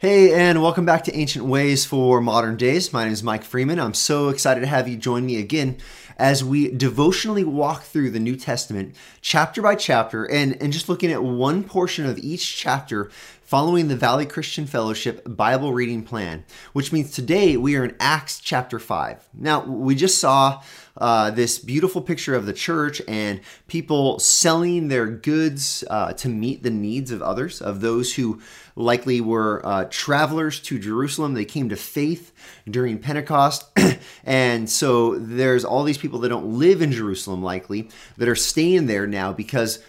Hey, and welcome back to Ancient Ways for Modern Days. My name is Mike Freeman. I'm so excited to have you join me again as we devotionally walk through the New Testament chapter by chapter and, and just looking at one portion of each chapter following the Valley Christian Fellowship Bible reading plan, which means today we are in Acts chapter 5. Now, we just saw uh, this beautiful picture of the church and people selling their goods uh, to meet the needs of others, of those who likely were uh, travelers to Jerusalem. They came to faith during Pentecost. and so there's all these people that don't live in Jerusalem, likely, that are staying there now because,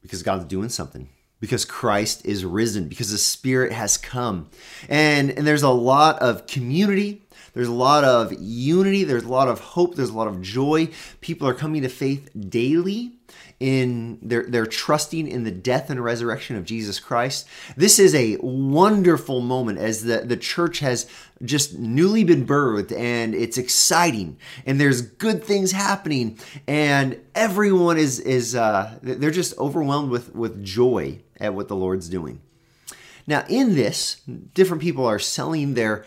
because God's doing something because Christ is risen, because the Spirit has come. And, and there's a lot of community, there's a lot of unity, there's a lot of hope, there's a lot of joy. People are coming to faith daily in they're they're trusting in the death and resurrection of Jesus Christ. This is a wonderful moment as the, the church has just newly been birthed and it's exciting and there's good things happening and everyone is is uh, they're just overwhelmed with with joy at what the Lord's doing. Now, in this, different people are selling their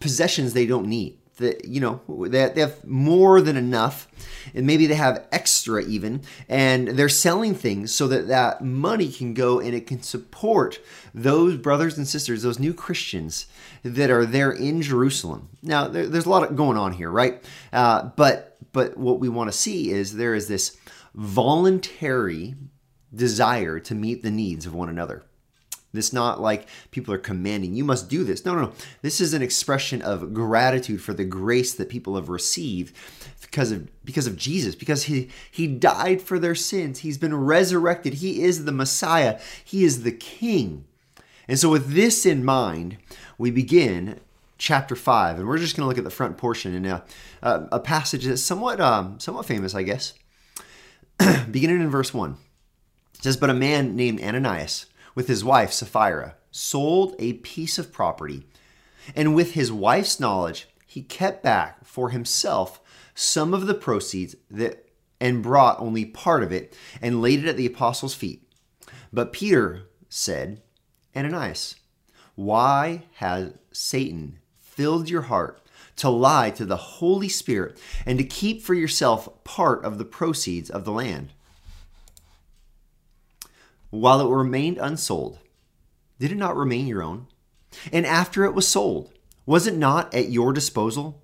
possessions they don't need. That you know they, they have more than enough, and maybe they have extra even, and they're selling things so that that money can go and it can support those brothers and sisters, those new Christians that are there in Jerusalem. Now, there, there's a lot going on here, right? Uh, but but what we want to see is there is this voluntary desire to meet the needs of one another. This not like people are commanding, you must do this. No, no, no. This is an expression of gratitude for the grace that people have received because of because of Jesus, because he he died for their sins. He's been resurrected. He is the Messiah. He is the King. And so with this in mind, we begin chapter 5 and we're just going to look at the front portion in a, a, a passage that's somewhat um, somewhat famous, I guess. Beginning in verse 1 says, But a man named Ananias, with his wife Sapphira, sold a piece of property, and with his wife's knowledge, he kept back for himself some of the proceeds that and brought only part of it and laid it at the apostles' feet. But Peter said, Ananias, why has Satan filled your heart to lie to the Holy Spirit and to keep for yourself part of the proceeds of the land? While it remained unsold, did it not remain your own? And after it was sold, was it not at your disposal?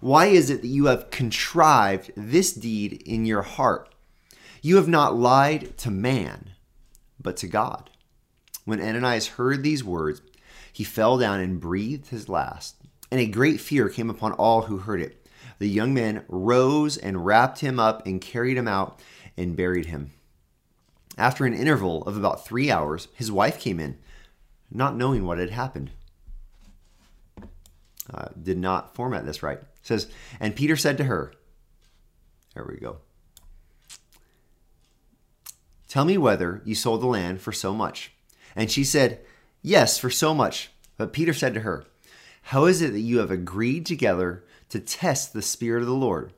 Why is it that you have contrived this deed in your heart? You have not lied to man, but to God. When Ananias heard these words, he fell down and breathed his last, and a great fear came upon all who heard it. The young man rose and wrapped him up and carried him out and buried him. After an interval of about three hours, his wife came in, not knowing what had happened. Uh, did not format this right. It says, and Peter said to her, There we go. Tell me whether you sold the land for so much. And she said, Yes, for so much. But Peter said to her, How is it that you have agreed together to test the Spirit of the Lord?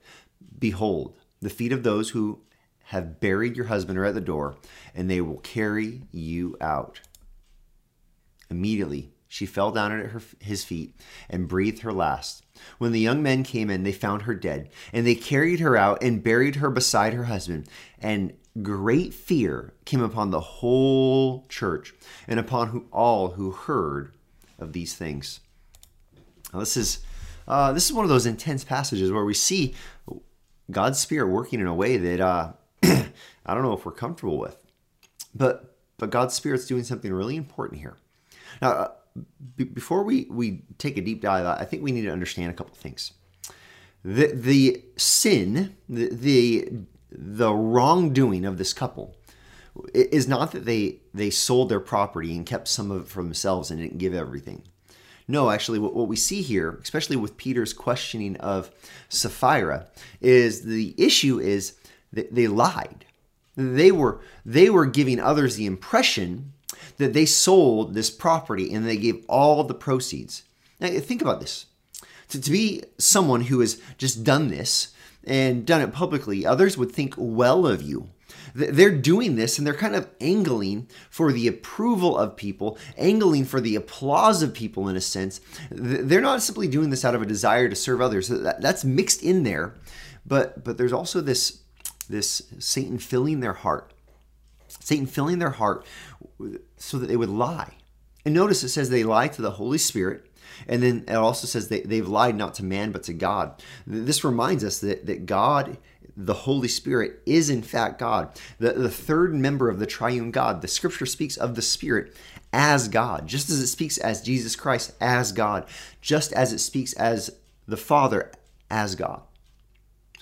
Behold, the feet of those who have buried your husband are at the door, and they will carry you out. Immediately, she fell down at her, his feet and breathed her last. When the young men came in, they found her dead, and they carried her out and buried her beside her husband. And great fear came upon the whole church and upon who, all who heard of these things. Now, this is uh, this is one of those intense passages where we see God's Spirit working in a way that uh, I don't know if we're comfortable with. But but God's Spirit's doing something really important here. Now, uh, b- before we we take a deep dive, I think we need to understand a couple things. The the sin, the the, the wrongdoing of this couple is not that they they sold their property and kept some of it for themselves and didn't give everything. No, actually, what, what we see here, especially with Peter's questioning of Sapphira, is the issue is they, lied. They were they were giving others the impression that they sold this property and they gave all the proceeds. Now think about this. To, to be someone who has just done this and done it publicly, others would think well of you. They're doing this and they're kind of angling for the approval of people, angling for the applause of people in a sense. They're not simply doing this out of a desire to serve others. That's mixed in there. But but there's also this this Satan filling their heart. Satan filling their heart so that they would lie. And notice it says they lie to the Holy Spirit. And then it also says they, they've lied not to man but to God. This reminds us that, that God the Holy Spirit is in fact God. The, the third member of the triune God, the scripture speaks of the Spirit as God, just as it speaks as Jesus Christ as God, just as it speaks as the Father as God.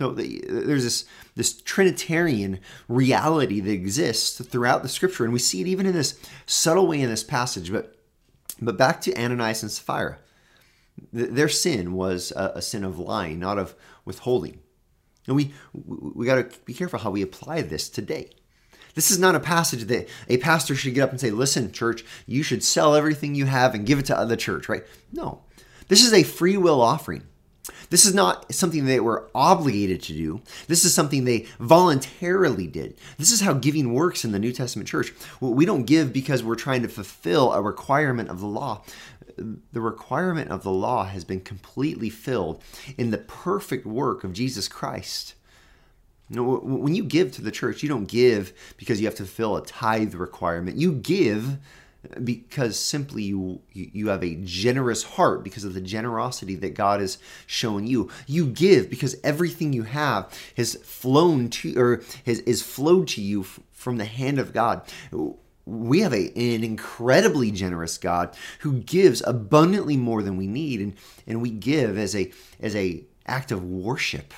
So the, there's this this Trinitarian reality that exists throughout the Scripture, and we see it even in this subtle way in this passage. But but back to Ananias and Sapphira, their sin was a, a sin of lying, not of withholding. And we we got to be careful how we apply this today. This is not a passage that a pastor should get up and say, "Listen, church, you should sell everything you have and give it to the church." Right? No, this is a free will offering. This is not something they were obligated to do. This is something they voluntarily did. This is how giving works in the New Testament church. We don't give because we're trying to fulfill a requirement of the law the requirement of the law has been completely filled in the perfect work of Jesus Christ. When you give to the church, you don't give because you have to fulfill a tithe requirement. You give because simply you you have a generous heart because of the generosity that God has shown you. You give because everything you have has flown to or has is flowed to you from the hand of God we have a, an incredibly generous God who gives abundantly more than we need, and, and we give as a as a act of worship,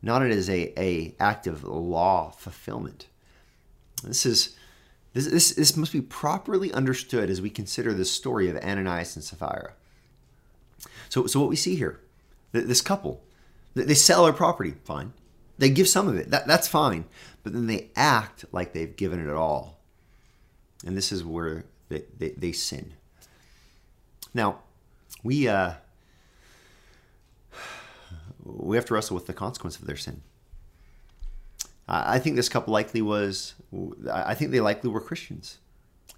not as a, a act of law fulfillment. This is this, this, this must be properly understood as we consider the story of Ananias and Sapphira. So, so what we see here, this couple, they sell their property, fine. They give some of it, that, that's fine. But then they act like they've given it all and this is where they, they, they sin. Now, we uh, we have to wrestle with the consequence of their sin. I think this couple likely was. I think they likely were Christians.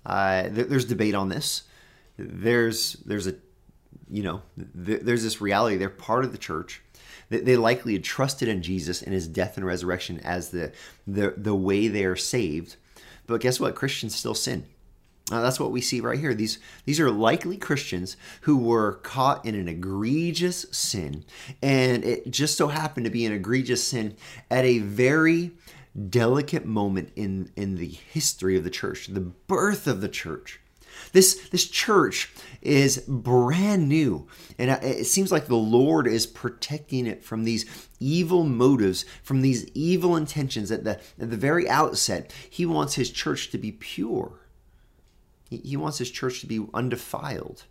Uh, there's debate on this. There's there's a you know there's this reality. They're part of the church. They likely had trusted in Jesus and His death and resurrection as the the the way they are saved. But guess what? Christians still sin. Uh, that's what we see right here. These, these are likely Christians who were caught in an egregious sin. And it just so happened to be an egregious sin at a very delicate moment in, in the history of the church, the birth of the church. This, this church is brand new, and it seems like the Lord is protecting it from these evil motives, from these evil intentions at the, at the very outset. He wants his church to be pure. He, he wants his church to be undefiled.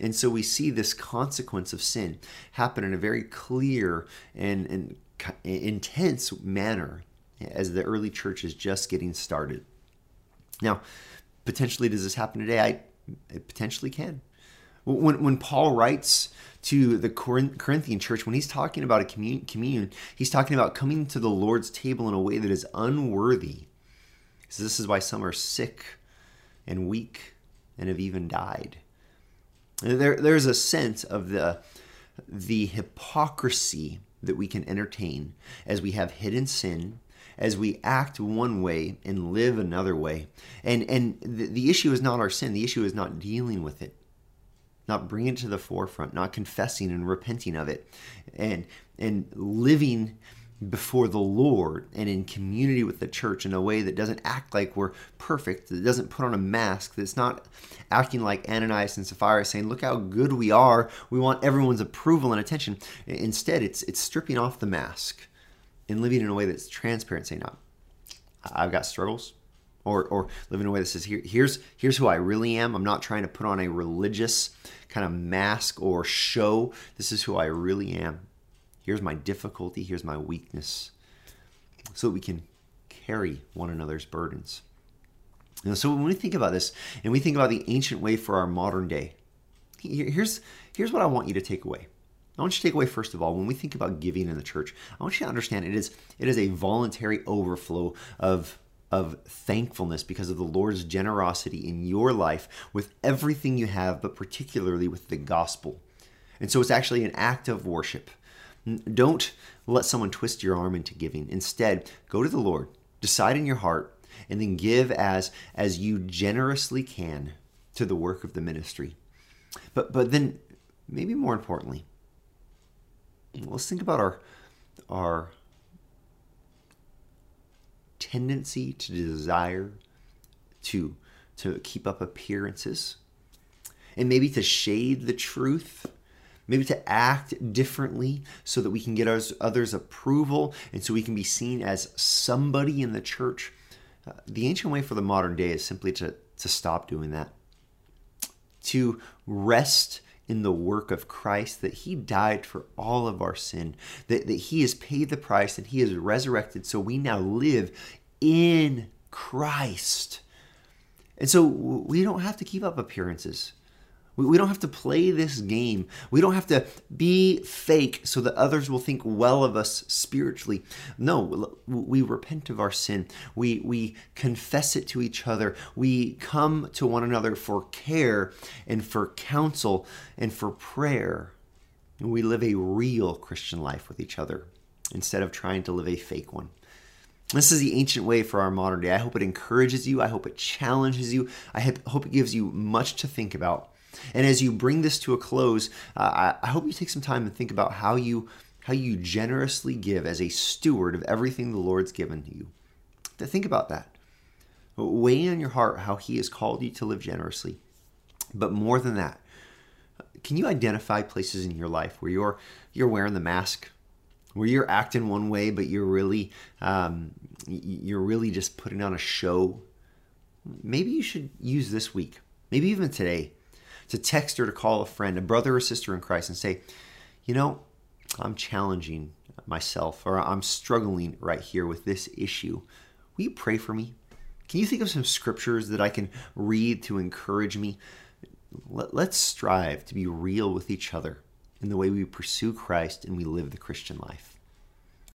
And so we see this consequence of sin happen in a very clear and, and intense manner as the early church is just getting started. Now, potentially does this happen today? I it potentially can. When, when Paul writes to the Corinthian church, when he's talking about a communion, he's talking about coming to the Lord's table in a way that is unworthy. So this is why some are sick and weak and have even died. There, there's a sense of the, the hypocrisy that we can entertain as we have hidden sin as we act one way and live another way. And and the, the issue is not our sin. The issue is not dealing with it, not bringing it to the forefront, not confessing and repenting of it, and and living before the Lord and in community with the church in a way that doesn't act like we're perfect, that doesn't put on a mask, that's not acting like Ananias and Sapphira saying, Look how good we are. We want everyone's approval and attention. Instead, it's it's stripping off the mask and living in a way that's transparent, saying, I've got struggles. Or, or living in a way that says, Here, here's, here's who I really am. I'm not trying to put on a religious kind of mask or show. This is who I really am. Here's my difficulty. Here's my weakness. So that we can carry one another's burdens. And so when we think about this and we think about the ancient way for our modern day, here's, here's what I want you to take away. I want you to take away first of all when we think about giving in the church. I want you to understand it is it is a voluntary overflow of of thankfulness because of the Lord's generosity in your life with everything you have, but particularly with the gospel. And so it's actually an act of worship. Don't let someone twist your arm into giving. Instead, go to the Lord, decide in your heart, and then give as as you generously can to the work of the ministry. But but then maybe more importantly, let's think about our our tendency to desire to to keep up appearances and maybe to shade the truth maybe to act differently so that we can get others, approval and so we can be seen as somebody in the church uh, the ancient way for the modern day is simply to, to stop doing that to rest in the work of Christ, that He died for all of our sin, that, that He has paid the price and He is resurrected, so we now live in Christ. And so we don't have to keep up appearances. We, don't have to play this game. We don't have to be fake so that others will think well of us spiritually. No, we repent of our sin. We, we confess it to each other. We come to one another for care and for counsel and for prayer. We live a real Christian life with each other instead of trying to live a fake one. This is the ancient way for our modern day. I hope it encourages you. I hope it challenges you. I hope it gives you much to think about. And as you bring this to a close, uh, I hope you take some time and think about how you how you generously give as a steward of everything the Lord's given to you. To think about that. Weigh in your heart how He has called you to live generously. But more than that, can you identify places in your life where you're you're wearing the mask, where you're acting one way, but you're really um, you're really just putting on a show? Maybe you should use this week, maybe even today, to text or to call a friend, a brother or sister in Christ, and say, you know, I'm challenging myself or I'm struggling right here with this issue. Will you pray for me? Can you think of some scriptures that I can read to encourage me? Let's strive to be real with each other in the way we pursue Christ and we live the Christian life.